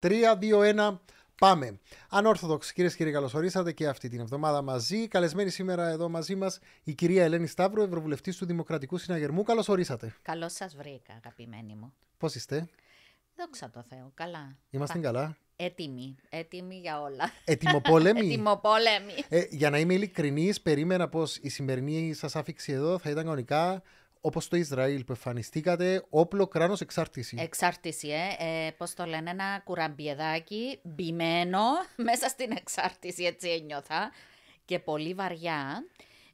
3, 2, 1. Πάμε. Ανόρθοδοξοι, κυρίες και κύριοι, καλώ ορίσατε και αυτή την εβδομάδα μαζί. Καλεσμένη σήμερα εδώ μαζί μας η κυρία Ελένη Σταύρου, Ευρωβουλευτής του Δημοκρατικού Συναγερμού. Καλώ ορίσατε. Καλώς σας βρήκα, αγαπημένοι μου. Πώς είστε, Δόξα τω Θεώ, καλά. Είμαστε καλά; Έτοιμοι, έτοιμοι για όλα. Ετοιμοπόλεμοι; Ετοιμοπόλεμοι. ε, για να είμαι ειλικρινής, περίμενα πως η σημερινή σας άφηξη εδώ θα ήταν κανονικά όπως το Ισραήλ που εμφανιστήκατε, όπλο κράνος εξάρτηση. Εξάρτηση, ε. ε Πώς το λένε, ένα κουραμπιεδάκι μπημένο μέσα στην εξάρτηση, έτσι ένιωθα. Και πολύ βαριά.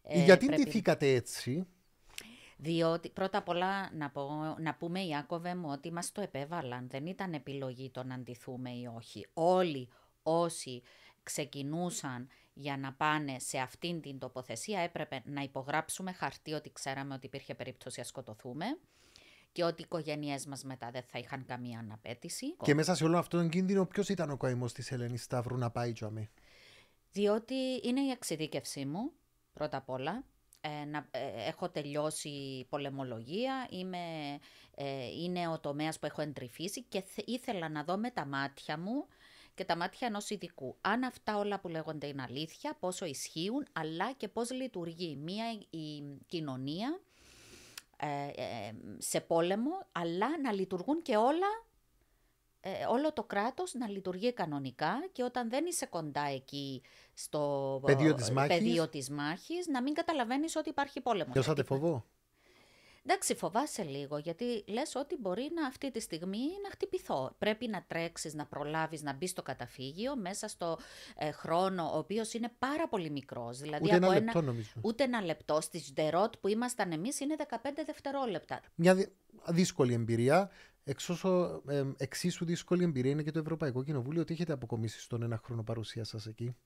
Ε, Γιατί πρέπει... ντυθήκατε έτσι; Διότι πρώτα απ' όλα να, πω, να πούμε Ιάκωβε μου ότι μας το επέβαλαν. Δεν ήταν επιλογή το να αντιθούμε ή όχι. Όλοι όσοι ξεκινούσαν για να πάνε σε αυτήν την τοποθεσία έπρεπε να υπογράψουμε χαρτί ότι ξέραμε ότι υπήρχε περίπτωση να σκοτωθούμε και ότι οι οικογένειές μας μετά δεν θα είχαν καμία αναπέτηση. Και μέσα σε όλο αυτόν τον κίνδυνο, ποιος ήταν ο καημός της Ελένης Σταύρου να πάει τζαμί. Διότι είναι η εξειδίκευσή μου, πρώτα απ' όλα. Ε, να, ε, έχω τελειώσει πολεμολογία, είμαι, ε, είναι ο τομέας που έχω εντρυφήσει και ήθελα να δω με τα μάτια μου και τα μάτια ενός ειδικού. Αν αυτά όλα που λέγονται είναι αλήθεια, πόσο ισχύουν, αλλά και πώς λειτουργεί μία η κοινωνία σε πόλεμο, αλλά να λειτουργούν και όλα ε, όλο το κράτος να λειτουργεί κανονικά και όταν δεν είσαι κοντά εκεί στο πεδίο της μάχης, πεδίο της μάχης να μην καταλαβαίνεις ότι υπάρχει πόλεμος. Νιώσατε φοβό. Εντάξει, φοβάσαι λίγο, γιατί λες ότι μπορεί να αυτή τη στιγμή να χτυπηθώ. Πρέπει να τρέξεις, να προλάβεις, να μπεις στο καταφύγιο μέσα στο ε, χρόνο, ο οποίος είναι πάρα πολύ μικρός. Δηλαδή, ούτε από ένα λεπτό νομίζω. Ούτε ένα λεπτό. Στη Σντερότ που ήμασταν εμείς είναι 15 δευτερόλεπτα. Μια δύσκολη εμπειρία. Εξώσο, ε, εξίσου δύσκολη εμπειρία είναι και το Ευρωπαϊκό Κοινοβούλιο. Τι έχετε αποκομίσει στον ένα χρόνο παρουσία σας εκεί.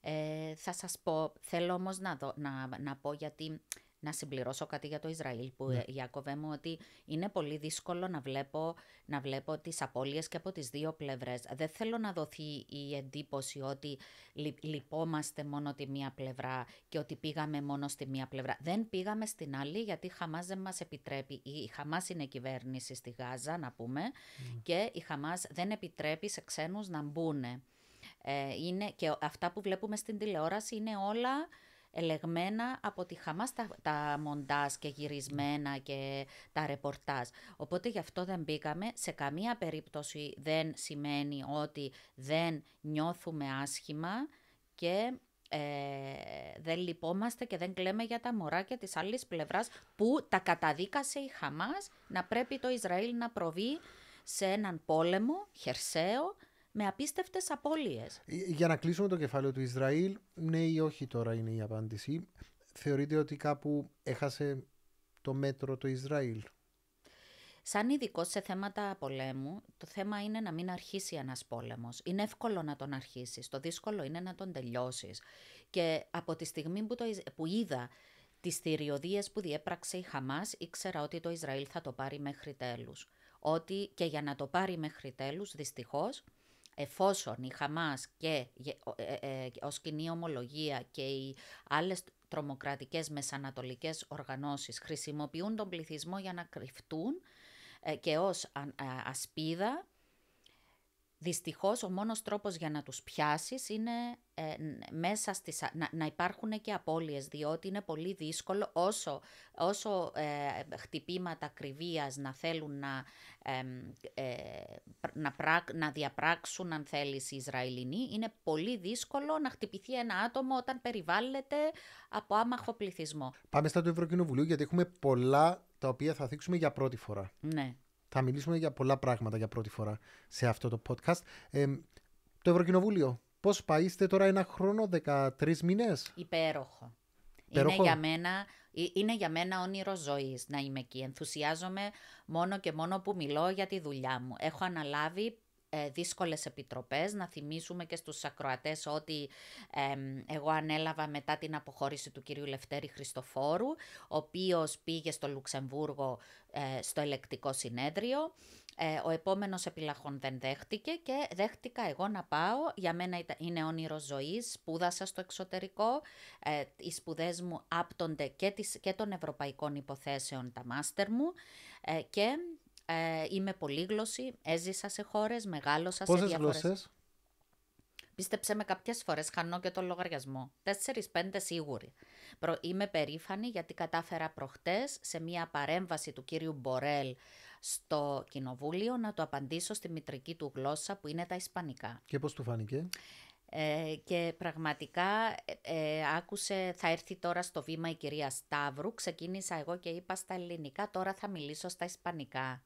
Ε, θα σας πω, θέλω όμως να, να, να πω γιατί να συμπληρώσω κάτι για το Ισραήλ που ναι. Ιάκωβε μου ότι είναι πολύ δύσκολο να βλέπω, να βλέπω τις απώλειες και από τις δύο πλευρές. Δεν θέλω να δοθεί η εντύπωση ότι λυπόμαστε μόνο τη μία πλευρά και ότι πήγαμε μόνο στη μία πλευρά. Δεν πήγαμε στην άλλη γιατί η Χαμάς δεν μας επιτρέπει. Η Χαμάς είναι κυβέρνηση στη Γάζα να πούμε ναι. και η Χαμάς δεν επιτρέπει σε ξένους να μπουν. Ε, είναι, και αυτά που βλέπουμε στην τηλεόραση είναι όλα ελεγμένα από τη Χαμάς τα, τα μοντάζ και γυρισμένα και τα ρεπορτάζ. Οπότε γι' αυτό δεν μπήκαμε. Σε καμία περίπτωση δεν σημαίνει ότι δεν νιώθουμε άσχημα και ε, δεν λυπόμαστε και δεν κλαίμε για τα μωράκια της άλλης πλευράς που τα καταδίκασε η Χαμάς να πρέπει το Ισραήλ να προβεί σε έναν πόλεμο χερσαίο με απίστευτες απώλειες. Ε, για να κλείσουμε το κεφάλαιο του Ισραήλ, ναι ή όχι τώρα είναι η απάντηση. Θεωρείτε ότι κάπου έχασε το μέτρο το Ισραήλ; Σαν ειδικό σε θέματα πολέμου, το θέμα είναι να μην αρχίσει ένας πόλεμος. Είναι εύκολο να τον αρχίσεις. Το δύσκολο είναι να τον τελειώσεις. Και από τη στιγμή που, το, που είδα τις θηριωδίες που διέπραξε η Χαμάς, ήξερα ότι το Ισραήλ θα το πάρει μέχρι τέλους. Ότι και για να το πάρει μέχρι τέλους, δυστυχώς, εφόσον η Χαμάς και ε, ε, ως κοινή ομολογία και οι άλλες τρομοκρατικές μεσανατολικές οργανώσεις χρησιμοποιούν τον πληθυσμό για να κρυφτούν ε, και ως ασπίδα Δυστυχώς ο μόνος τρόπος για να τους πιάσεις είναι ε, μέσα στις, να, να υπάρχουν και απώλειες, διότι είναι πολύ δύσκολο όσο, όσο ε, χτυπήματα κρυβίας να θέλουν να, ε, να, να διαπράξουν, αν θέλεις, οι Ισραηλινοί, είναι πολύ δύσκολο να χτυπηθεί ένα άτομο όταν περιβάλλεται από άμαχο πληθυσμό. Πάμε στα του Ευρωκοινοβουλίου, γιατί έχουμε πολλά τα οποία θα θίξουμε για πρώτη φορά. Ναι. Θα μιλήσουμε για πολλά πράγματα για πρώτη φορά σε αυτό το podcast. Ε, το Ευρωκοινοβούλιο, πώς πάει, είστε τώρα ένα χρόνο, 13 μήνες; Υπέροχο. Είναι για, μένα, ε, είναι για μένα όνειρο ζωής να είμαι εκεί. Ενθουσιάζομαι μόνο και μόνο που μιλώ για τη δουλειά μου. Έχω αναλάβει ε, δύσκολες επιτροπές. Να θυμίσουμε και στους ακροατές ότι εγώ ανέλαβα μετά την αποχώρηση του κυρίου Λευτέρη Χριστοφόρου, ο οποίος πήγε στο Λουξεμβούργο ε, στο ελεκτικό συνέδριο. Ε, ο επόμενος επιλαχών δεν δέχτηκε και δέχτηκα εγώ να πάω. Για μένα είναι όνειρο ζωής, σπούδασα στο εξωτερικό. Ε, οι σπουδές μου άπτονται και, τις, και των ευρωπαϊκών υποθέσεων, τα μάστερ μου. Ε, και Ε, είμαι πολύγλωση, έζησα σε χώρες, μεγάλωσα Πόσες σε διάφορες... γλώσσες; Πίστεψε με κάποιες φορές χάνω και το λογαριασμό. Τέσσερις-πέντε σίγουροι. Προ- Είμαι περήφανη γιατί κατάφερα προχτές σε μια παρέμβαση του κύριου Μπορέλ στο κοινοβούλιο να το απαντήσω στη μητρική του γλώσσα που είναι τα ισπανικά. Και πώς του φάνηκε; Ε, και πραγματικά ε, ε, άκουσε, θα έρθει τώρα στο βήμα η κυρία Σταύρου, ξεκίνησα εγώ και είπα στα ελληνικά, τώρα θα μιλήσω στα ισπανικά.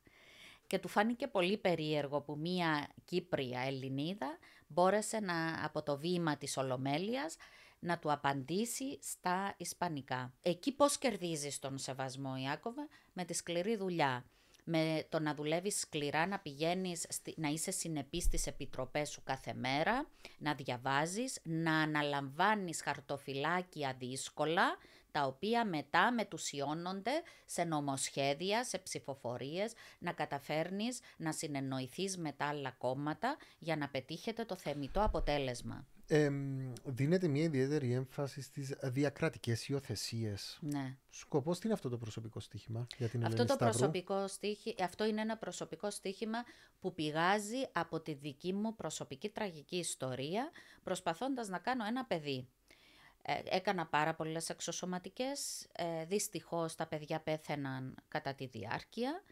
Και του φάνηκε πολύ περίεργο που μία Κύπρια Ελληνίδα μπόρεσε να, από το βήμα της Ολομέλειας να του απαντήσει στα ισπανικά. Εκεί πώς κερδίζεις τον σεβασμό, Ιάκωβε, με τη σκληρή δουλειά. Με το να δουλεύεις σκληρά, να πηγαίνεις, στη- να είσαι συνεπής στις επιτροπές σου κάθε μέρα, να διαβάζεις, να αναλαμβάνεις χαρτοφυλάκια δύσκολα, τα οποία μετά μετουσιώνονται σε νομοσχέδια, σε ψηφοφορίες, να καταφέρνεις να συνεννοηθείς με τα άλλα κόμματα για να πετύχετε το θεμητό αποτέλεσμα. Ε, δίνεται μια ιδιαίτερη έμφαση στις διακρατικές υιοθεσίες. Ναι. Σκοπός τι είναι αυτό το προσωπικό στοίχημα για την Αυτό Ελένη το Σταύρου; προσωπικό στίχη, αυτό είναι ένα προσωπικό στίχημα που πηγάζει από τη δική μου προσωπική τραγική ιστορία, προσπαθώντας να κάνω ένα παιδί. Ε, έκανα πάρα πολλές εξωσωματικές, ε, δυστυχώς τα παιδιά πέθαιναν κατά τη διάρκεια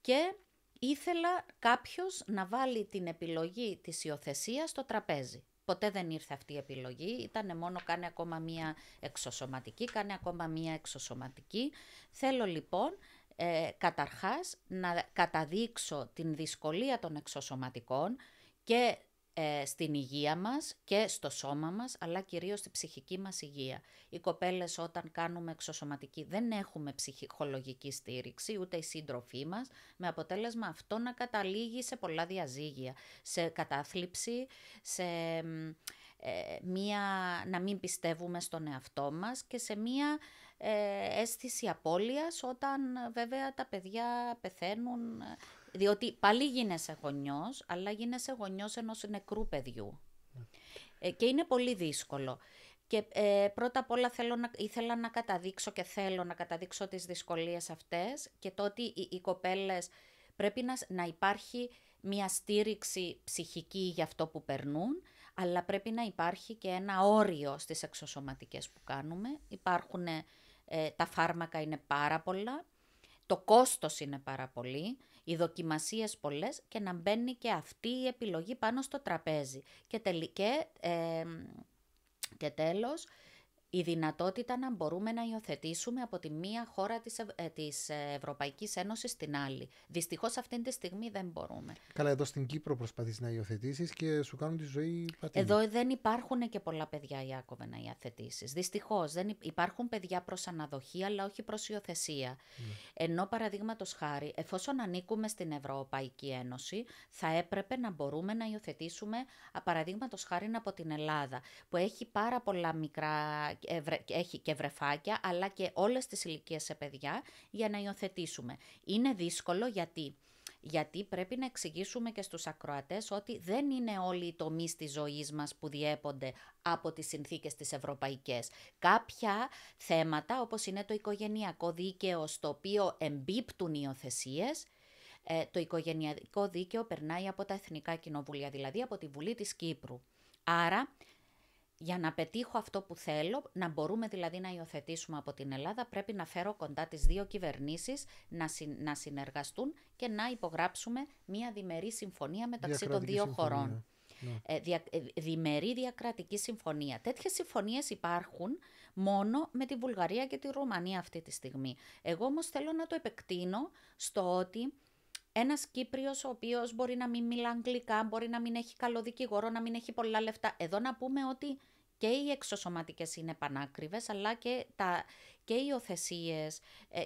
και ήθελα κάποιος να βάλει την επιλογή της υιοθεσίας στο τραπέζι. Ποτέ δεν ήρθε αυτή η επιλογή, ήταν μόνο κάνε ακόμα μία εξωσωματική, κάνε ακόμα μία εξωσωματική. Θέλω λοιπόν ε, καταρχάς να καταδείξω την δυσκολία των εξωσωματικών και ε, στην υγεία μας και στο σώμα μας, αλλά κυρίως στη ψυχική μας υγεία. Οι κοπέλες όταν κάνουμε εξωσωματική δεν έχουμε ψυχολογική στήριξη, ούτε οι σύντροφοί μας, με αποτέλεσμα αυτό να καταλήγει σε πολλά διαζύγια, σε κατάθλιψη, σε μ, ε, μία, να μην πιστεύουμε στον εαυτό μας και σε μία ε, αίσθηση απώλειας όταν ε, βέβαια τα παιδιά πεθαίνουν ε, διότι πάλι γίνεσαι γονιός, αλλά γίνεσαι γονιός ενός νεκρού παιδιού. Ε, και είναι πολύ δύσκολο. Και ε, πρώτα απ' όλα θέλω να, ήθελα να καταδείξω και θέλω να καταδείξω τις δυσκολίες αυτές και το ότι οι, οι κοπέλες πρέπει να, να υπάρχει μια στήριξη ψυχική για αυτό που περνούν, αλλά πρέπει να υπάρχει και ένα όριο στις εξωσωματικές που κάνουμε. Υπάρχουν, ε, τα φάρμακα είναι πάρα πολλά, το κόστος είναι πάρα πολύ, οι δοκιμασίες πολλές και να μπαίνει και αυτή η επιλογή πάνω στο τραπέζι. Και, τελει- και, ε, και τέλος, η δυνατότητα να μπορούμε να υιοθετήσουμε από τη μία χώρα της, Ευ- ε, της Ευρωπαϊκής Ένωσης στην άλλη. Δυστυχώς αυτή τη στιγμή δεν μπορούμε. Καλά, εδώ στην Κύπρο προσπαθείς να υιοθετήσεις και σου κάνουν τη ζωή πατίνη. Εδώ δεν υπάρχουν και πολλά παιδιά, Ιάκωβε, να υιοθετήσεις. Δυστυχώς δεν υ- υπάρχουν παιδιά προς αναδοχή, αλλά όχι προς υιοθεσία. Ενώ, παραδείγματος χάρη, εφόσον ανήκουμε στην Ευρωπαϊκή Ένωση, θα έπρεπε να μπορούμε να υιοθετήσουμε, παραδείγματος χάρη από την Ελλάδα, που έχει πάρα πολλά μικρά, ευρε- έχει και βρεφάκια, αλλά και όλες τις ηλικίες σε παιδιά, για να υιοθετήσουμε. Είναι δύσκολο γιατί γιατί πρέπει να εξηγήσουμε και στους ακροατές ότι δεν είναι όλοι οι τομείς της ζωής μας που διέπονται από τις συνθήκες τις ευρωπαϊκές. Κάποια θέματα, όπως είναι το οικογενειακό δίκαιο, στο οποίο εμπίπτουν οι υιοθεσίες, ε, το οικογενειακό δίκαιο περνάει από τα Εθνικά Κοινοβούλια, δηλαδή από τη Βουλή της Κύπρου. Άρα, για να πετύχω αυτό που θέλω, να μπορούμε δηλαδή να υιοθετήσουμε από την Ελλάδα, πρέπει να φέρω κοντά τις δύο κυβερνήσεις να, συ- να συνεργαστούν και να υπογράψουμε μια διμερή συμφωνία μεταξύ των Διακρατική δύο συμφωνία. χωρών. Ναι. Ε, δια, ε, διμερή διακρατική συμφωνία. Τέτοιες συμφωνίες υπάρχουν μόνο με τη Βουλγαρία και τη Ρουμανία αυτή τη στιγμή. Εγώ όμως θέλω να το επεκτείνω στο ότι ένας Κύπριος ο οποίος μπορεί να μην μιλά αγγλικά, μπορεί να μην έχει καλό δικηγόρο, να μην έχει πολλά λεφτά. Εδώ να πούμε ότι και οι εξωσωματικές είναι πανάκριβες, αλλά και, τα, και οι οθεσίες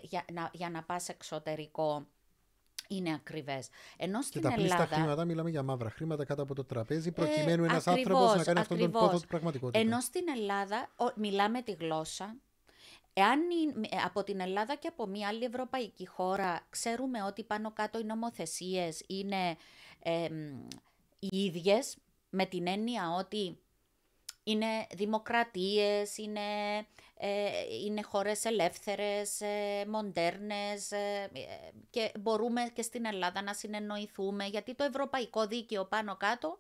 για, να, για να πας εξωτερικό είναι ακριβές. Ενώ Και στην τα πλήστα Ελλάδα... χρήματα, μιλάμε για μαύρα χρήματα κάτω από το τραπέζι, προκειμένου Ε, ένας ακριβώς, άνθρωπος να κάνει αυτόν τον ακριβώς. πόθο του πραγματικότητα. Ενώ στην Ελλάδα ο- μιλάμε τη γλώσσα. Εάν η- ε, από την Ελλάδα και από μια άλλη ευρωπαϊκή χώρα ξέρουμε ότι πάνω κάτω οι νομοθεσίες είναι εμ, οι ίδιες, με την έννοια ότι είναι δημοκρατίες, είναι, ε, είναι χώρες ελεύθερες, ε, μοντέρνες ε, και μπορούμε και στην Ελλάδα να συνεννοηθούμε γιατί το ευρωπαϊκό δίκαιο πάνω κάτω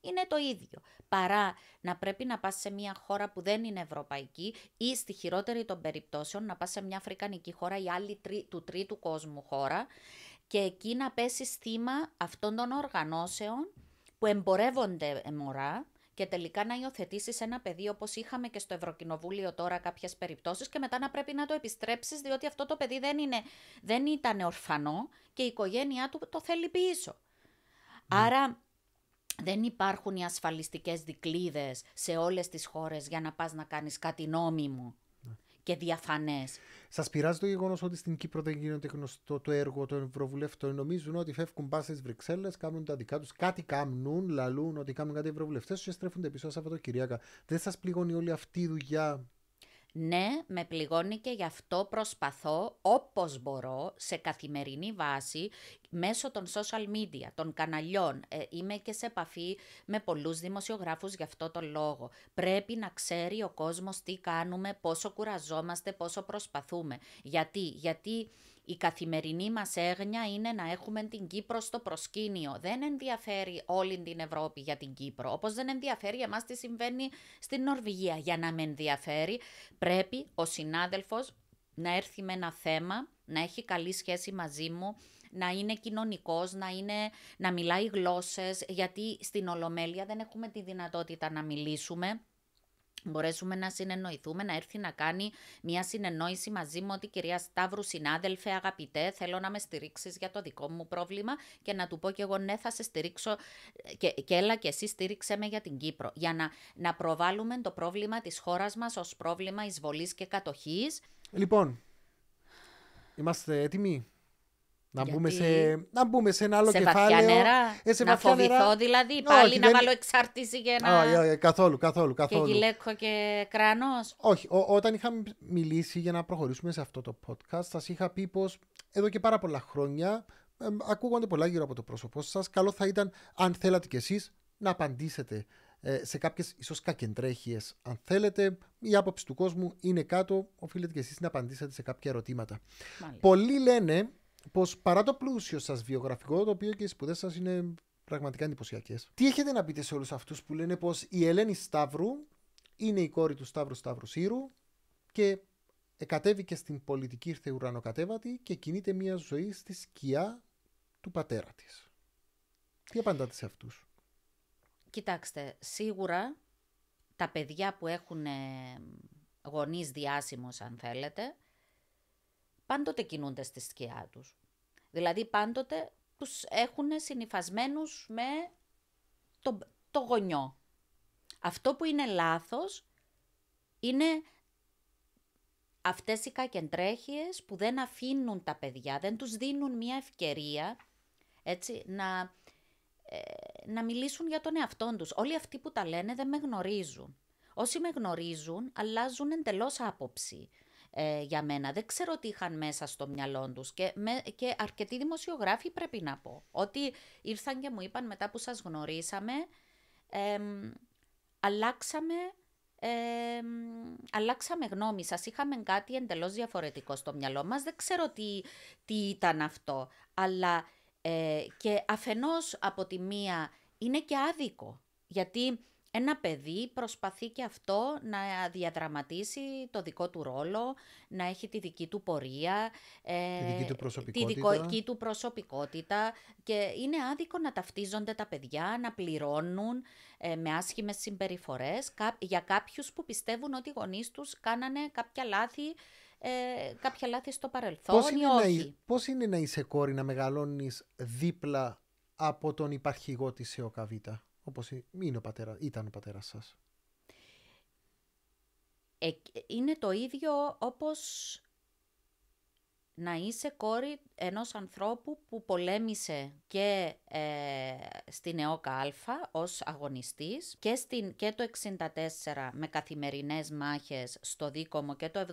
είναι το ίδιο. Παρά να πρέπει να πας σε μια χώρα που δεν είναι ευρωπαϊκή ή στη χειρότερη των περιπτώσεων να πας σε μια αφρικανική χώρα ή άλλη του τρίτου κόσμου χώρα και εκεί να πέσει θύμα αυτών των οργανώσεων που εμπορεύονται μωρά και τελικά να υιοθετήσεις ένα παιδί όπως είχαμε και στο Ευρωκοινοβούλιο τώρα κάποιες περιπτώσεις και μετά να πρέπει να το επιστρέψεις διότι αυτό το παιδί δεν, είναι, δεν ήταν ορφανό και η οικογένειά του το θέλει πίσω. Ναι. Άρα δεν υπάρχουν οι ασφαλιστικές δικλίδες σε όλες τις χώρες για να πας να κάνεις κάτι νόμιμο ναι. Και διαφανές. Σας πειράζει το γεγονός ότι στην Κύπρο δεν γίνεται γνωστό το έργο των Ευρωβουλευτών; Νομίζουν ότι φεύγουν πα στις Βρυξέλλες, κάνουν τα δικά τους, κάτι κάνουν, λαλούν ότι κάνουν κάτι Ευρωβουλευτές και στρέφονται πίσω Σαββατοκυριακά. Δεν σας πληγώνει όλη αυτή η δουλειά; Ναι, με πληγώνει και γι' αυτό προσπαθώ όπως μπορώ σε καθημερινή βάση μέσω των social media, των καναλιών. Ε, είμαι και σε επαφή με πολλούς δημοσιογράφους γι' αυτό το λόγο. Πρέπει να ξέρει ο κόσμος τι κάνουμε, πόσο κουραζόμαστε, πόσο προσπαθούμε. Γιατί, γιατί η καθημερινή μας έγνοια είναι να έχουμε την Κύπρο στο προσκήνιο. Δεν ενδιαφέρει όλη την Ευρώπη για την Κύπρο, όπως δεν ενδιαφέρει εμάς τι συμβαίνει στην Νορβηγία. Για να με ενδιαφέρει πρέπει ο συνάδελφος να έρθει με ένα θέμα, να έχει καλή σχέση μαζί μου, να είναι κοινωνικός, να, είναι, να μιλάει γλώσσες, γιατί στην Ολομέλεια δεν έχουμε τη δυνατότητα να μιλήσουμε μπορέσουμε να συνεννοηθούμε, να έρθει να κάνει μια συνεννόηση μαζί μου ότι κυρία Σταύρου, συνάδελφε, αγαπητέ, θέλω να με στηρίξεις για το δικό μου πρόβλημα και να του πω και εγώ ναι θα σε στηρίξω και, και έλα και εσύ στήριξε με για την Κύπρο. Για να, να προβάλλουμε το πρόβλημα της χώρας μας ως πρόβλημα εισβολής και κατοχής. Λοιπόν, είμαστε έτοιμοι; Να, μπούμε σε, να μπούμε σε ένα άλλο σε κεφάλαιο. Βαθιά νερά, ε, σε να βαθιά φοβηθώ νερά. δηλαδή, πάλι όχι, να δεν... βάλω εξάρτηση για να... Όχι, όχι, καθόλου, καθόλου, καθόλου. Και γυλαίκο και κράνος. Όχι, ο, όταν είχαμε μιλήσει για να προχωρήσουμε σε αυτό το podcast, σας είχα πει πως εδώ και πάρα πολλά χρόνια ε, ακούγονται πολλά γύρω από το πρόσωπό σας. Καλό θα ήταν, αν θέλατε κι εσείς, να απαντήσετε ε, σε κάποιες ίσως κακεντρέχειες. Αν θέλετε, η άποψη του κόσμου είναι κάτω. Οφείλετε κι εσείς να απαντήσετε σε κάποια ερωτήματα. Μάλιστα. Πολλοί λένε πως παρά το πλούσιο σας βιογραφικό, το οποίο και οι σπουδές σας είναι πραγματικά εντυπωσιακές, τι έχετε να πείτε σε όλους αυτούς που λένε πως η Ελένη Σταύρου είναι η κόρη του Σταύρου Σταύρου Σύρου και εκατέβηκε στην πολιτική, ήρθε ουρανοκατέβατη και κινείται μια ζωή στη σκιά του πατέρα της. Τι απαντάτε σε αυτούς; Κοιτάξτε, σίγουρα τα παιδιά που έχουν ε, γονείς διάσημους αν θέλετε, πάντοτε κινούνται στη σκιά τους. Δηλαδή πάντοτε τους έχουν συνειφασμένους με το, το γονιό. Αυτό που είναι λάθος είναι αυτές οι κακεντρέχειες που δεν αφήνουν τα παιδιά, δεν τους δίνουν μια ευκαιρία έτσι, να, ε, να μιλήσουν για τον εαυτό τους. Όλοι αυτοί που τα λένε δεν με γνωρίζουν. Όσοι με γνωρίζουν αλλάζουν εντελώς άποψη ε, για μένα. Δεν ξέρω τι είχαν μέσα στο μυαλό τους. Και, και αρκετοί δημοσιογράφοι πρέπει να πω. Ότι ήρθαν και μου είπαν μετά που σας γνωρίσαμε, αλλάξαμε ε, αλλάξαμε γνώμη σας, είχαμε κάτι εντελώς διαφορετικό στο μυαλό μας, δεν ξέρω τι, τι ήταν αυτό, αλλά ε, και αφενός από τη μία είναι και άδικο, γιατί ένα παιδί προσπαθεί και αυτό να διαδραματίσει το δικό του ρόλο, να έχει τη δική του πορεία, ε, τη δική του προσωπικότητα. τη δική του προσωπικότητα και είναι άδικο να ταυτίζονται τα παιδιά, να πληρώνουν ε, με άσχημες συμπεριφορές για κάποιους που πιστεύουν ότι οι γονείς τους κάνανε κάποια λάθη ε, κάποια λάθη στο παρελθόν πώς είναι, όχι. Να, πώς είναι να είσαι κόρη να μεγαλώνεις δίπλα από τον υπαρχηγό της ΕΟΚΑΒΙΤΑ όπως είναι ο πατέρα, ήταν ο πατέρας σας. Ε, είναι το ίδιο όπως να είσαι κόρη ενός ανθρώπου που πολέμησε και ε, στην ΕΟΚΑ Α ως αγωνιστής και, στην, και το 64 με καθημερινές μάχες στο Δίκομο και το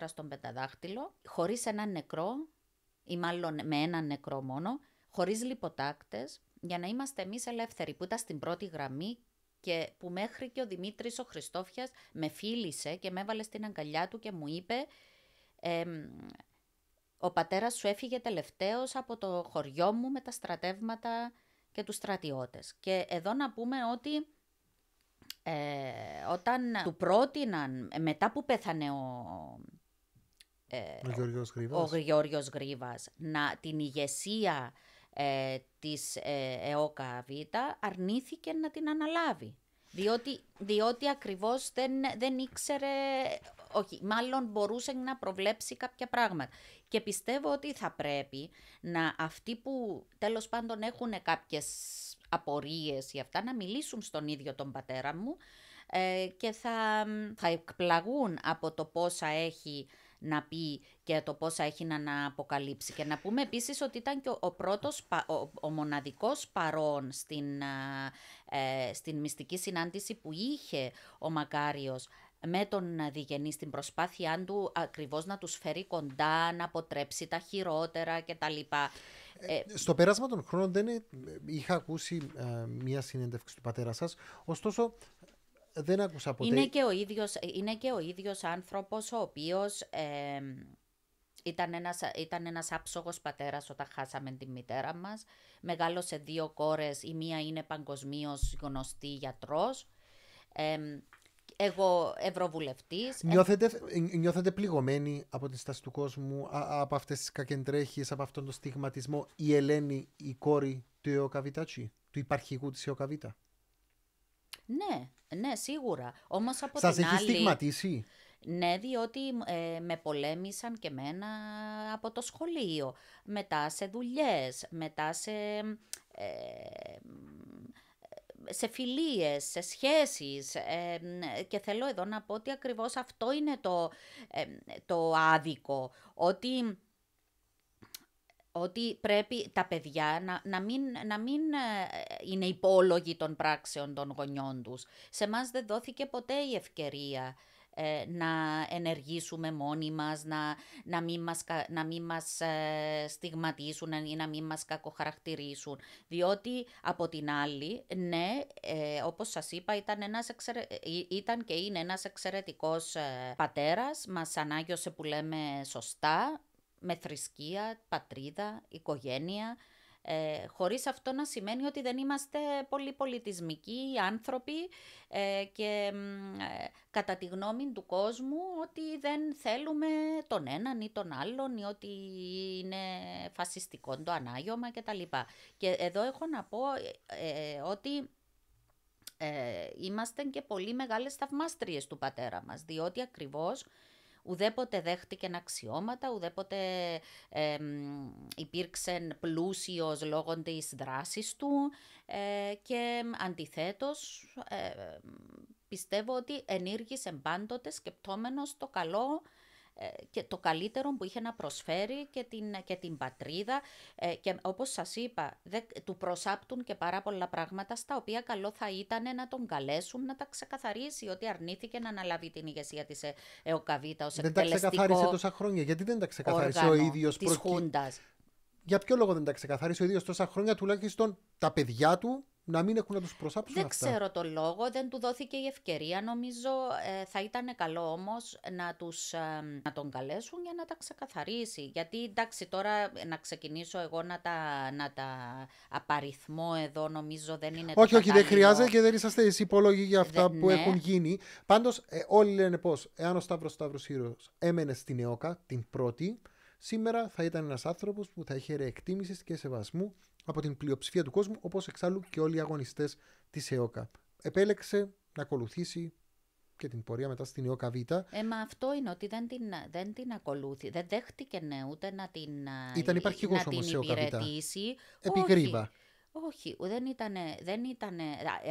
74 στον Πενταδάχτυλο, χωρίς έναν νεκρό ή μάλλον με έναν νεκρό μόνο, χωρίς λιποτάκτες, για να είμαστε εμείς ελεύθεροι που ήταν στην πρώτη γραμμή και που μέχρι και ο Δημήτρης ο Χριστόφιας με φίλησε και με έβαλε στην αγκαλιά του και μου είπε ο πατέρας σου έφυγε τελευταίος από το χωριό μου με τα στρατεύματα και τους στρατιώτες. Και εδώ να πούμε ότι ε, όταν του πρότειναν, μετά που πέθανε ο, ε, ο, Γεώργιος ο Γεώργιος Γρίβας, να, την ηγεσία ε, της ε, ΕΟΚΑ Β αρνήθηκε να την αναλάβει. Διότι, διότι ακριβώς δεν, δεν ήξερε, όχι, μάλλον μπορούσε να προβλέψει κάποια πράγματα. Και πιστεύω ότι θα πρέπει να αυτοί που τέλος πάντων έχουν κάποιες απορίες ή αυτά να μιλήσουν στον ίδιο τον πατέρα μου ε, και θα, θα εκπλαγούν από το πόσα έχει να πει και το πόσα έχει να αποκαλύψει. Και να πούμε επίσης ότι ήταν και ο, πρώτος, ο, ο μοναδικός παρόν στην, ε, στην μυστική συνάντηση που είχε ο Μακάριος με τον Διγενή στην προσπάθειά του ακριβώς να τους φέρει κοντά, να αποτρέψει τα χειρότερα κτλ. Ε, στο πέρασμα των χρόνων δεν είχα ακούσει ε, μία συνέντευξη του πατέρα σας, ωστόσο δεν άκουσα ποτέ. Είναι και ο ίδιος, είναι και ο ίδιος άνθρωπος ο οποίος ε, ήταν ένας, ήταν ένας άψογος πατέρας όταν χάσαμε τη μητέρα μας. Μεγάλωσε δύο κόρες, η μία είναι παγκοσμίως γνωστή γιατρός. Ε, εγώ ευρωβουλευτής. Νιώθετε, νιώθετε πληγωμένοι από τη στάση του κόσμου, από αυτές τις κακεντρέχειες, από αυτόν τον στιγματισμό η Ελένη, η κόρη του Ιωκαβιτάτσι, του υπαρχικού της Ιωκαβίτα; Ναι, ναι, σίγουρα. Όμως από Σας την έχει άλλη... στιγματίσει; Ναι, διότι ε, με πολέμησαν και μένα από το σχολείο, μετά σε δουλειές, μετά σε, ε, σε φιλίες, σε σχέσεις ε, και θέλω εδώ να πω ότι ακριβώς αυτό είναι το, το άδικο, ότι ότι πρέπει τα παιδιά να, να μην, να μην είναι υπόλογοι των πράξεων των γονιών τους. Σε μας δεν δόθηκε ποτέ η ευκαιρία ε, να ενεργήσουμε μόνοι μας, να, να μην μας, να μην μας ε, στιγματίσουν ή να μην μας κακοχαρακτηρίσουν. Διότι από την άλλη, ναι, ε, όπως σας είπα, ήταν, ένας ήταν και είναι ένας εξαιρετικός πατέρας, μας ανάγιωσε που λέμε σωστά, με θρησκεία, πατρίδα, οικογένεια, ε, χωρίς αυτό να σημαίνει ότι δεν είμαστε πολύ πολιτισμικοί άνθρωποι ε, και ε, κατά τη γνώμη του κόσμου ότι δεν θέλουμε τον έναν ή τον άλλον ή ότι είναι φασιστικό το ανάγιωμα κτλ. Και εδώ έχω να πω ε, ότι είμαστε και πολύ μεγάλες θαυμάστριες του πατέρα μας, διότι ακριβώς ουδέποτε δέχτηκε αξιώματα, ουδέποτε ε, υπήρξε πλούσιος λόγω της δράσης του ε, και αντιθέτως ε, πιστεύω ότι ενήργησε πάντοτε σκεπτόμενος το καλό ε, και το καλύτερο που είχε να προσφέρει και την, και την πατρίδα ε, και όπως σας είπα δε, του προσάπτουν και πάρα πολλά πράγματα στα οποία καλό θα ήταν να τον καλέσουν να τα ξεκαθαρίσει ότι αρνήθηκε να αναλάβει την ηγεσία της ε, ΕΟΚΑΒΙΤΑ ως Δεν τα ξεκαθάρισε τόσα χρόνια. Γιατί δεν τα ξεκαθάρισε ο ίδιος της Χούντας; Για ποιο λόγο δεν τα ξεκαθάρισε ο ίδιος τόσα χρόνια τουλάχιστον τα παιδιά του να μην έχουν να τους προσάψουν Δεν ξέρω το λόγο, δεν του δόθηκε η ευκαιρία. Νομίζω ε, θα ήταν καλό όμως να, τους, ε, να τον καλέσουν για να τα ξεκαθαρίσει. Γιατί εντάξει τώρα να ξεκινήσω εγώ να τα, να τα απαριθμώ εδώ νομίζω δεν είναι Όχι, όχι, δεν χρειάζεται και δεν είσαστε εσεί υπόλογοι για αυτά που ναι. έχουν γίνει. Πάντως, ε, όλοι λένε πώ, εάν ο Σταύρος Σταύρος Ήρωο έμενε στην ΕΟΚΑ, την πρώτη, σήμερα θα ήταν ένας άνθρωπος που θα είχε εκτίμηση και σεβασμού από την πλειοψηφία του κόσμου, όπως εξάλλου και όλοι οι αγωνιστές της ΕΟΚΑ. Επέλεξε να ακολουθήσει και την πορεία μετά στην ΕΟΚΑ Β. Ε, μα αυτό είναι ότι δεν την, δεν την ακολούθη. Δεν δέχτηκε ναι, ούτε να την, Ήταν υπαρχηγός να την υπηρετήσει. Επιγρύβα. Όχι, δεν ήταν, δεν ήτανε,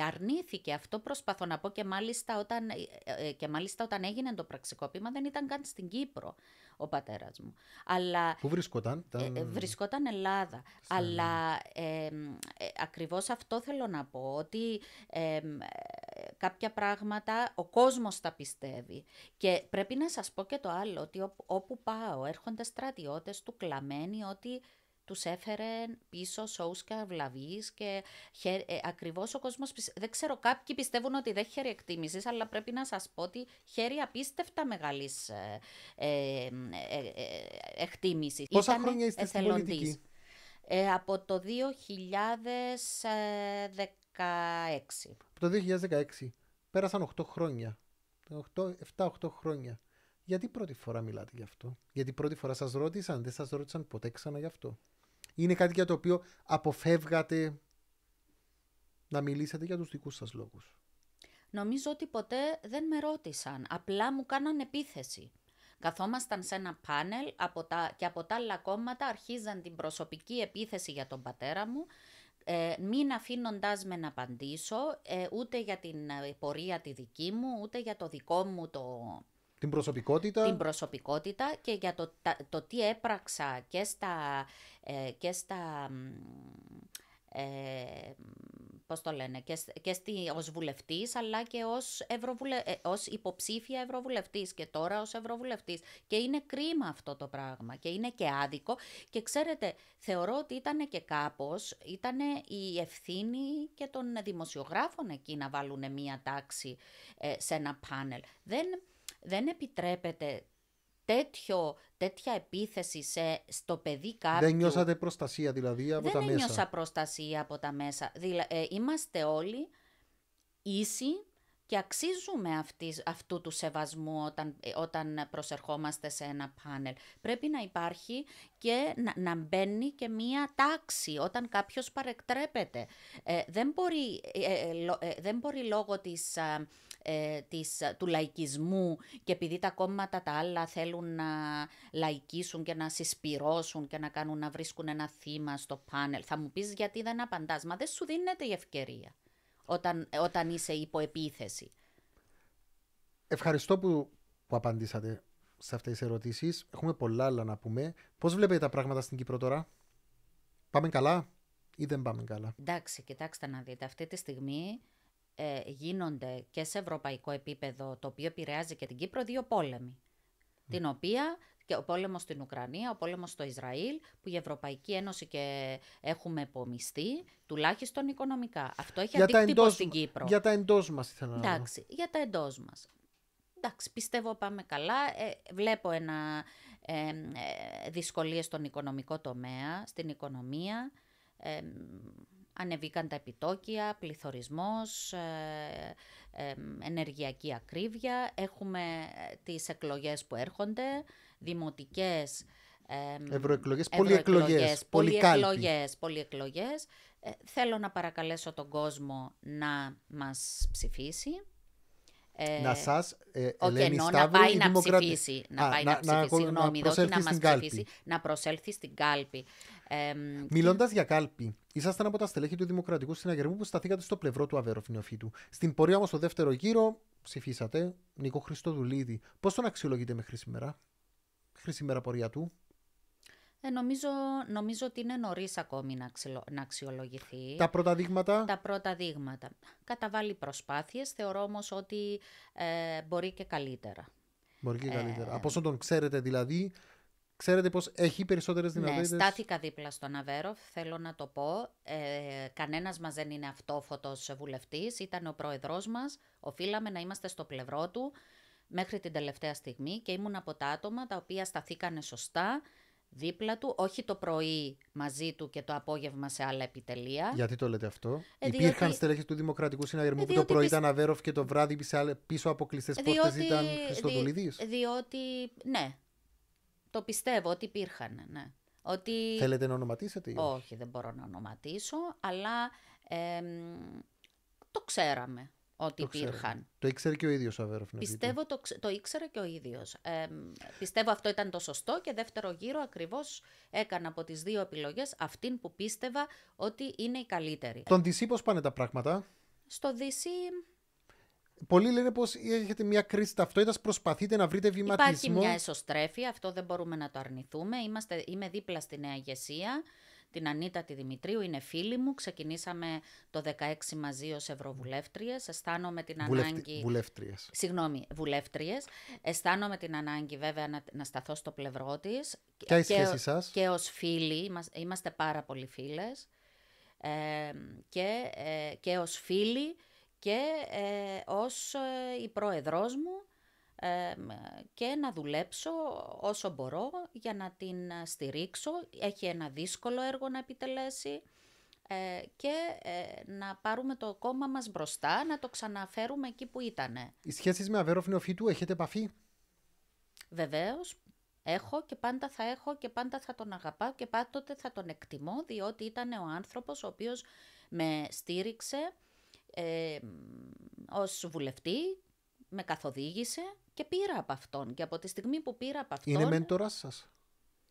αρνήθηκε αυτό προσπαθώ να πω και μάλιστα, όταν, ε, ε, και μάλιστα όταν έγινε το πραξικόπημα δεν ήταν καν στην Κύπρο ο πατέρας μου. Αλλά, Πού βρισκόταν; Ε, βρισκόταν Ελλάδα. Αλλά ε, ακριβώς αυτό θέλω να πω, ότι κάποια πράγματα ο κόσμος τα πιστεύει. Και πρέπει να σας πω και το άλλο, ότι όπου πάω έρχονται στρατιώτες του κλαμμένοι ότι τους έφερε πίσω σοους και αυλαβείς και χε, ε, ακριβώς ο κόσμος, δεν ξέρω, κάποιοι πιστεύουν ότι δεν χαίρει εκτίμησης, αλλά πρέπει να σας πω ότι χαίρει απίστευτα μεγάλης ε, ε, ε, ε εκτίμησης. Πόσα Ήτανε χρόνια είστε στην πολιτική; Ε, από το 2016. Από το 2016. Πέρασαν 8 χρόνια. 7-8 χρόνια. Γιατί πρώτη φορά μιλάτε γι' αυτό; Γιατί πρώτη φορά σας ρώτησαν, δεν σας ρώτησαν ποτέ ξανά γι' αυτό; Είναι κάτι για το οποίο αποφεύγατε να μιλήσετε για τους δικούς σας λόγους. Νομίζω ότι ποτέ δεν με ρώτησαν. Απλά μου κάναν επίθεση. Καθόμασταν σε ένα πάνελ από τα, και από τα άλλα κόμματα αρχίζαν την προσωπική επίθεση για τον πατέρα μου, ε, μην αφήνοντάς με να απαντήσω, ε, ούτε για την ε, πορεία τη δική μου, ούτε για το δικό μου το... Την προσωπικότητα. Την προσωπικότητα και για το, το τι έπραξα και στα, ε, και στα ε, πώς το λένε, και, και στη, ως βουλευτής, αλλά και ως, ευρωβουλε, ε, ως υποψήφια ευρωβουλευτής και τώρα ως ευρωβουλευτής. Και είναι κρίμα αυτό το πράγμα και είναι και άδικο. Και ξέρετε, θεωρώ ότι ήταν και κάπως, ήταν η ευθύνη και των δημοσιογράφων εκεί να βάλουν μία τάξη ε, σε ένα πάνελ. Δεν, δεν επιτρέπεται τέτοιο, τέτοια επίθεση σε, στο παιδί κάποιου; Δεν νιώσατε προστασία δηλαδή από τα μέσα; Δεν νιώσα προστασία από τα μέσα. Ε, είμαστε όλοι ίσοι και αξίζουμε αυτής, αυτού του σεβασμού όταν, ε, όταν προσερχόμαστε σε ένα πάνελ. Πρέπει να υπάρχει και να, να μπαίνει και μία τάξη όταν κάποιος παρεκτρέπεται. Ε, δεν, μπορεί, δεν μπορεί λόγω της ε, της, του λαϊκισμού και επειδή τα κόμματα τα άλλα θέλουν να λαϊκίσουν και να συσπυρώσουν και να κάνουν να βρίσκουν ένα θύμα στο πάνελ. Θα μου πεις γιατί δεν απαντάς, μα δεν σου δίνεται η ευκαιρία όταν, όταν είσαι υπό επίθεση. Ευχαριστώ που, που απαντήσατε σε αυτές τις ερωτήσεις. Έχουμε πολλά άλλα να πούμε. Πώς βλέπετε τα πράγματα στην Κύπρο τώρα; Πάμε καλά ή δεν πάμε καλά; Εντάξει, κοιτάξτε να δείτε. Αυτή τη στιγμή ε, γίνονται και σε ευρωπαϊκό επίπεδο, το οποίο επηρεάζει και την Κύπρο, δύο πόλεμοι. Την οποία και ο πόλεμος στην Ουκρανία, ο πόλεμος στο Ισραήλ, που η Ευρωπαϊκή Ένωση και έχουμε επομιστεί, τουλάχιστον οικονομικά. Αυτό έχει για αντίκτυπο στην Κύπρο. Για τα εντός μας ήθελα να Εντάξει, για τα εντός μας. Εντάξει, πιστεύω πάμε καλά. Ε, βλέπω ένα, ε, ε, δυσκολίες στον οικονομικό τομέα, στην οικονομία. Ε, ανεβήκαν τα επιτόκια, πληθωρισμός, ε, ε, ενεργειακή ακρίβεια. Έχουμε ε, τις εκλογές που έρχονται, δημοτικές, ευρωεκλογές, πολυεκλογές, πολυεκλογές, πολυεκλογές. θέλω να παρακαλέσω τον κόσμο να μας ψηφίσει. να σας ε, okay, να πάει να ψηφίσει. Να πάει να, ψηφίσει, συγγνώμη, όχι να μας ψηφίσει, να προσέλθει στην κάλπη. Ε, Μιλώντας για κάλπη, ήσασταν από τα στελέχη του Δημοκρατικού Συναγερμού που σταθήκατε στο πλευρό του Αβέροφ Νεοφύτου. Στην πορεία όμως, στο δεύτερο γύρο, ψηφίσατε Νίκο Χριστοδουλίδη. Πώς τον αξιολογείτε μέχρι σήμερα, μέχρι σήμερα πορεία του. Ε, νομίζω, νομίζω ότι είναι νωρίς ακόμη να, να αξιολογηθεί. Τα πρώτα δείγματα; Τα πρώτα δείγματα. Καταβάλει προσπάθειες, θεωρώ όμως ότι ε, μπορεί και καλύτερα. Μπορεί και καλύτερα. Ε, Από όσο τον ξέρετε δηλαδή, Ξέρετε πως έχει περισσότερες ναι, δυνατότητες. Ναι, στάθηκα δίπλα στον Αβέροφ, θέλω να το πω. Ε, κανένας μας δεν είναι αυτόφωτος βουλευτής, ήταν ο πρόεδρός μας. Οφείλαμε να είμαστε στο πλευρό του μέχρι την τελευταία στιγμή και ήμουν από τα άτομα τα οποία σταθήκανε σωστά δίπλα του, όχι το πρωί μαζί του και το απόγευμα σε άλλα επιτελεία. Γιατί το λέτε αυτό; Ε, Υπήρχαν διότι... στελέχη του Δημοκρατικού Συναγερμού ε, που το πρωί ήταν Αβέροφ και το βράδυ πίσω από κλειστές πόρτες ήταν Χριστοδουλίδη. Διότι, ναι, το πιστεύω ότι υπήρχαν, ναι. Ότι... Θέλετε να ονοματίσετε ή όχι; όχι δεν μπορώ να ονοματίσω, αλλά το ξέραμε ότι το υπήρχαν. Το ήξερε και ο ίδιος ο Αβέροφ. Πιστεύω το, το ήξερε και ο ίδιος. Ε, πιστεύω αυτό ήταν το σωστό και δεύτερο γύρο ακριβώς έκανα από τις δύο επιλογές αυτήν που πίστευα ότι είναι η καλύτερη. Τον DC πώς πάνε τα πράγματα; Στο DC Πολλοί λένε πως έχετε μια κρίση ταυτότητας, προσπαθείτε να βρείτε βηματισμό. Υπάρχει μια εσωστρέφεια, αυτό δεν μπορούμε να το αρνηθούμε. Είμαστε, είμαι δίπλα στη νέα ηγεσία την Ανίτα τη Δημητρίου, είναι φίλη μου. Ξεκινήσαμε το 16 μαζί ως ευρωβουλεύτριες. Αισθάνομαι την ανάγκη... Βουλεύτριες. Συγγνώμη, βουλεύτριες. Αισθάνομαι την ανάγκη βέβαια να, να σταθώ στο πλευρό της. Ποια η σχέση σας; Και ως φίλοι, είμαστε πάρα πολύ φίλες. Ε, και, ε, και ως φίλοι και ε, ως ε, η πρόεδρός μου και να δουλέψω όσο μπορώ για να την στηρίξω. Έχει ένα δύσκολο έργο να επιτελέσει ε, και ε, να πάρουμε το κόμμα μας μπροστά, να το ξαναφέρουμε εκεί που ήτανε. Οι σχέσεις με Αβέρο Φνεοφύτου έχετε επαφή; Βεβαίως, έχω και πάντα θα έχω και πάντα θα τον αγαπάω και πάντοτε θα τον εκτιμώ διότι ήταν ο άνθρωπος ο οποίος με στήριξε ε, ως βουλευτή, με καθοδήγησε και πήρα από αυτόν. Και από τη στιγμή που πήρα από αυτόν. Είναι μέντορας σας.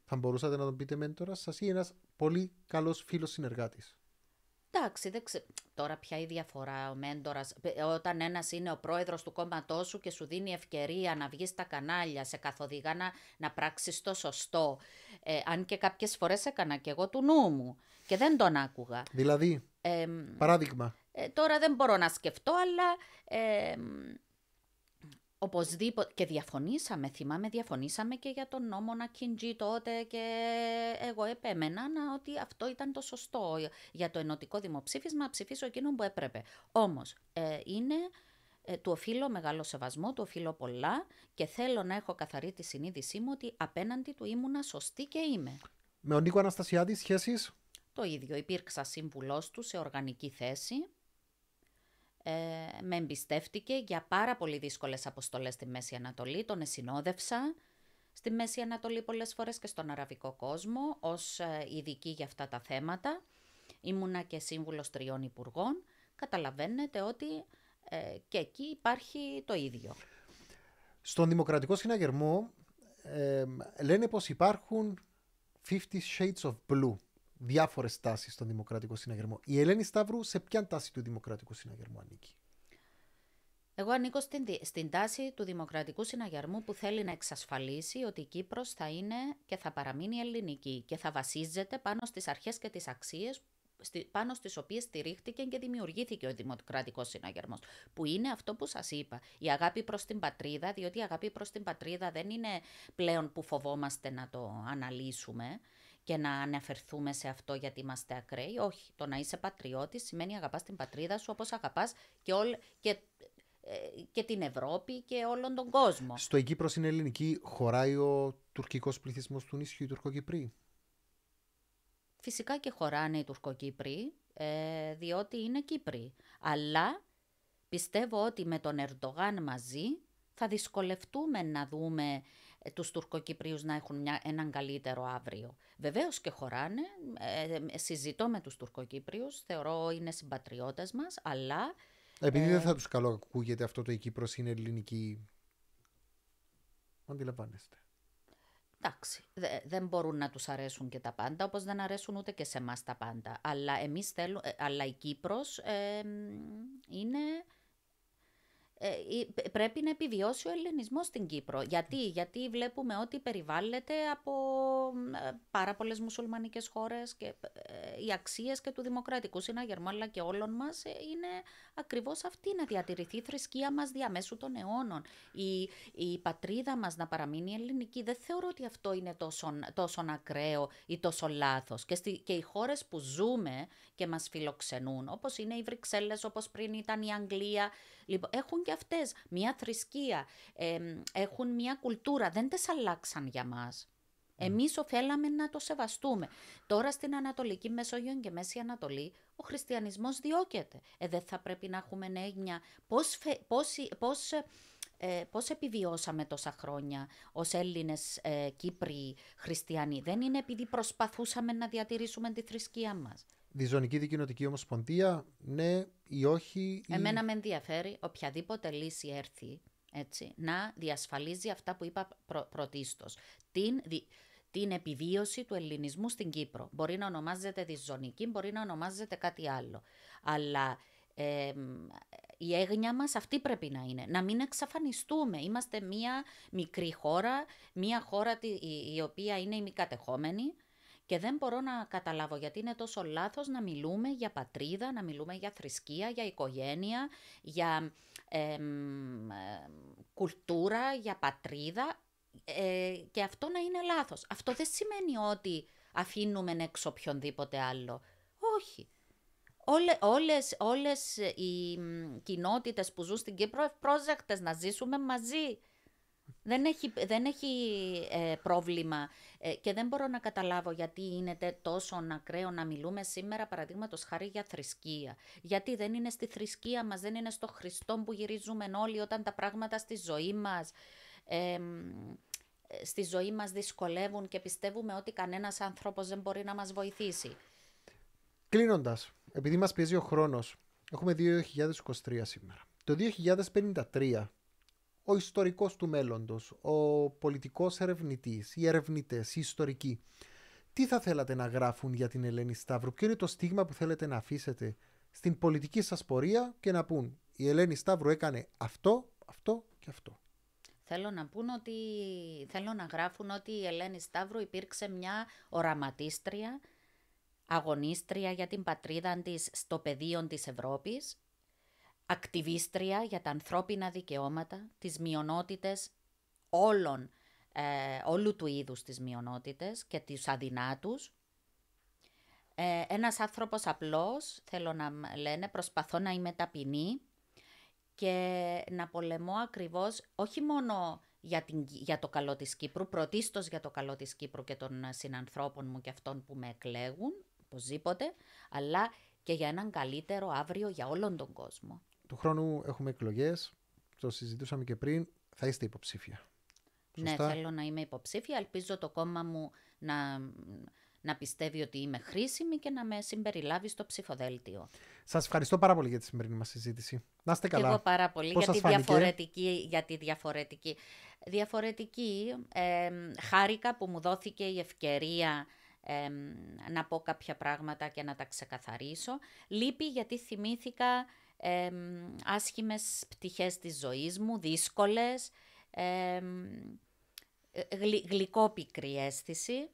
Θα μπορούσατε να τον πείτε μέντορας σας ή ένας πολύ καλός φίλος συνεργάτης; Εντάξει, δεν ξε... τώρα πια η διαφορά ο μέντορας. Όταν ένας είναι ο πρόεδρος του κόμματός σου και σου δίνει ευκαιρία να βγεις στα κανάλια, σε καθοδηγά να, να πράξεις το σωστό. Ε, αν και κάποιες φορές έκανα και εγώ του νου μου και δεν τον άκουγα. Δηλαδή, παράδειγμα. Ε, τώρα δεν μπορώ να σκεφτώ, αλλά ε, Οπωσδήποτε. Και διαφωνήσαμε, θυμάμαι, διαφωνήσαμε και για τον νόμο να κιντζεί τότε και εγώ επέμενα να, ότι αυτό ήταν το σωστό για το ενωτικό δημοψήφισμα, να ψηφίσω εκείνο που έπρεπε. Όμως, ε, είναι, ε, του οφείλω μεγάλο σεβασμό, του οφείλω πολλά και θέλω να έχω καθαρή τη συνείδησή μου ότι απέναντι του ήμουνα σωστή και είμαι. Με ο Νίκο Αναστασιάδης σχέσεις; Το ίδιο, υπήρξα σύμβουλός του σε οργανική θέση ε, με εμπιστεύτηκε για πάρα πολύ δύσκολες αποστολές στη Μέση Ανατολή. Τον εσυνόδευσα στη Μέση Ανατολή πολλές φορές και στον αραβικό κόσμο ως ε, ειδική για αυτά τα θέματα. Ήμουνα και σύμβουλος τριών υπουργών. Καταλαβαίνετε ότι ε, και εκεί υπάρχει το ίδιο. Στον Δημοκρατικό Συναγερμό ε, λένε πως υπάρχουν 50 shades of blue διάφορες τάσει στον Δημοκρατικό Συναγερμό. Η Ελένη Σταύρου σε ποια τάση του Δημοκρατικού Συναγερμού ανήκει; Εγώ ανήκω στην, στην τάση του Δημοκρατικού Συναγερμού που θέλει να εξασφαλίσει ότι η Κύπρος θα είναι και θα παραμείνει ελληνική και θα βασίζεται πάνω στις αρχές και τις αξίες πάνω στις οποίες στηρίχτηκε και δημιουργήθηκε ο Δημοκρατικός Συναγερμός, που είναι αυτό που σας είπα, η αγάπη προς την πατρίδα, διότι η αγάπη προς την πατρίδα δεν είναι πλέον που φοβόμαστε να το αναλύσουμε, και να αναφερθούμε σε αυτό γιατί είμαστε ακραίοι. Όχι. Το να είσαι πατριώτης σημαίνει αγαπάς την πατρίδα σου όπως αγαπάς και, όλ, και, ε, και την Ευρώπη και όλον τον κόσμο. Στο Κύπρος είναι ελληνική, χωράει ο τουρκικός πληθυσμός του νησιού, οι Τουρκοκυπροί. Φυσικά και χωράνε οι Τουρκοκύπροι, ε, διότι είναι Κύπροι. Αλλά πιστεύω ότι με τον Ερντογάν μαζί θα δυσκολευτούμε να δούμε ε, τους Τουρκοκυπρίους να έχουν μια, έναν καλύτερο αύριο. Βεβαίως και χωράνε, ε, ε, συζητώ με τους Τουρκοκύπριους, θεωρώ είναι συμπατριώτες μας, αλλά... Επειδή δεν θα τους καλό ακούγεται αυτό το η Κύπρος είναι ελληνική, αντιλαμβάνεστε. Εντάξει, δεν μπορούν να τους αρέσουν και τα πάντα, όπως δεν αρέσουν ούτε και σε εμάς τα πάντα. Αλλά, εμείς θέλουμε, αλλά η Κύπρος είναι ε, πρέπει να επιβιώσει ο ελληνισμός στην Κύπρο. Γιατί, Γιατί βλέπουμε ότι περιβάλλεται από ε, πάρα πολλές μουσουλμανικές χώρες και ε, οι αξίες και του Δημοκρατικού Συναγερμού αλλά και όλων μας είναι ακριβώς αυτή να διατηρηθεί η θρησκεία μας διαμέσου των αιώνων. Η, η πατρίδα μας να παραμείνει ελληνική δεν θεωρώ ότι αυτό είναι τόσο, τόσο ακραίο ή τόσο λάθος. Και, στη, και οι χώρες που ζούμε και μας φιλοξενούν όπως είναι οι Βρυξέλλες, όπως πριν ήταν η Αγγλία, Λοιπόν, έχουν και αυτές μια θρησκεία, έχουν μια κουλτούρα, δεν τις αλλάξαν για μας. Εμείς οφέλαμε να το σεβαστούμε. Τώρα στην Ανατολική Μεσόγειο και Μέση Ανατολή ο χριστιανισμός διώκεται. Ε, δεν θα πρέπει να έχουμε έννοια πώς, πώς, πώς, ε, πώς επιβιώσαμε τόσα χρόνια ως Έλληνες ε, Κύπροι χριστιανοί. Δεν είναι επειδή προσπαθούσαμε να διατηρήσουμε τη θρησκεία μας. Διζωνική Δικοινοτική Ομοσπονδία, ναι ή όχι. Εμένα με ενδιαφέρει οποιαδήποτε λύση έρθει έτσι, να διασφαλίζει αυτά που είπα πρω, πρωτίστως. Την, την επιβίωση του ελληνισμού στην Κύπρο. Μπορεί να ονομάζεται διζωνική, μπορεί να ονομάζεται κάτι άλλο. Αλλά η έγνοια μας αυτή πρέπει να είναι. Να μην εξαφανιστούμε. Είμαστε μια μικρή χώρα, μια χώρα η, η οποία είναι ημικατεχόμενη Και δεν μπορώ να καταλάβω γιατί είναι τόσο λάθος να μιλούμε για πατρίδα, να μιλούμε για θρησκεία, για οικογένεια, για κουλτούρα, για πατρίδα ε, και αυτό να είναι λάθος. Αυτό δεν σημαίνει ότι αφήνουμε έξω οποιονδήποτε άλλο. Όχι. Όλε, όλες, όλες οι κοινότητες που ζουν στην Κύπρο πρόσεκτες να ζήσουμε μαζί. Δεν έχει, δεν έχει ε, πρόβλημα ε, και δεν μπορώ να καταλάβω γιατί είναι τόσο ακραίο να μιλούμε σήμερα παραδείγματος χάρη για θρησκεία. Γιατί δεν είναι στη θρησκεία μας, δεν είναι στο Χριστό που γυρίζουμε όλοι όταν τα πράγματα στη ζωή μας ε, στη ζωή μας δυσκολεύουν και πιστεύουμε ότι κανένας άνθρωπος δεν μπορεί να μας βοηθήσει. Κλείνοντας, επειδή μας πιέζει ο χρόνος, έχουμε 2023 σήμερα. Το 2053 ο ιστορικός του μέλλοντος, ο πολιτικός ερευνητής, οι ερευνητές, οι ιστορικοί, τι θα θέλατε να γράφουν για την Ελένη Σταύρου, ποιο είναι το στίγμα που θέλετε να αφήσετε στην πολιτική σας πορεία και να πούν η Ελένη Σταύρου έκανε αυτό, αυτό και αυτό. Θέλω να πούν ότι, θέλω να γράφουν ότι η Ελένη Σταύρου υπήρξε μια οραματίστρια, αγωνίστρια για την πατρίδα της στο πεδίο της Ευρώπης, ακτιβίστρια για τα ανθρώπινα δικαιώματα, τις μειονότητες όλων, ε, όλου του είδους τις μειονότητες και τις αδυνάτους. Ε, ένας άνθρωπος απλός, θέλω να λένε, προσπαθώ να είμαι ταπεινή και να πολεμώ ακριβώς όχι μόνο για, την, για το καλό της Κύπρου, πρωτίστως για το καλό της Κύπρου και των συνανθρώπων μου και αυτών που με εκλέγουν, οπωσδήποτε, αλλά και για έναν καλύτερο αύριο για όλον τον κόσμο του χρόνου έχουμε εκλογές. Το συζητούσαμε και πριν. Θα είστε υποψήφια. Ναι, θέλω να είμαι υποψήφια. Ελπίζω το κόμμα μου να, να πιστεύει ότι είμαι χρήσιμη και να με συμπεριλάβει στο ψηφοδέλτιο. Σας ευχαριστώ πάρα πολύ για τη σημερινή μας συζήτηση. Να είστε καλά. Και εγώ πάρα πολύ για τη, διαφορετική, για τη διαφορετική. Διαφορετική, ε, χάρηκα που μου δόθηκε η ευκαιρία να πω κάποια πράγματα και να τα ξεκαθαρίσω. Λείπει γιατί θυμήθηκα ε, άσχημες πτυχές της ζωής μου, δύσκολες, ε, γλυκόπικρη αίσθηση.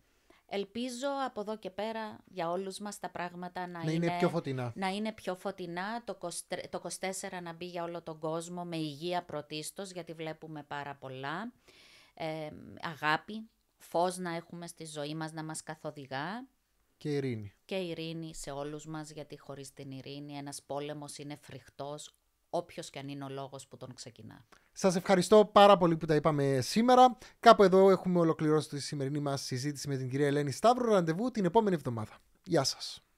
Ελπίζω από εδώ και πέρα για όλους μας τα πράγματα να, είναι, είναι, πιο φωτεινά. Να είναι πιο φωτεινά, το, 20, το 24 να μπει για όλο τον κόσμο με υγεία πρωτίστως, γιατί βλέπουμε πάρα πολλά. Ε, αγάπη, φως να έχουμε στη ζωή μας να μας καθοδηγά και ειρήνη. Και ειρήνη σε όλους μας, γιατί χωρίς την ειρήνη ένας πόλεμος είναι φρικτός, όποιος και αν είναι ο λόγος που τον ξεκινά. Σας ευχαριστώ πάρα πολύ που τα είπαμε σήμερα. Κάπου εδώ έχουμε ολοκληρώσει τη σημερινή μας συζήτηση με την κυρία Ελένη Σταύρου. Ραντεβού την επόμενη εβδομάδα. Γεια σας.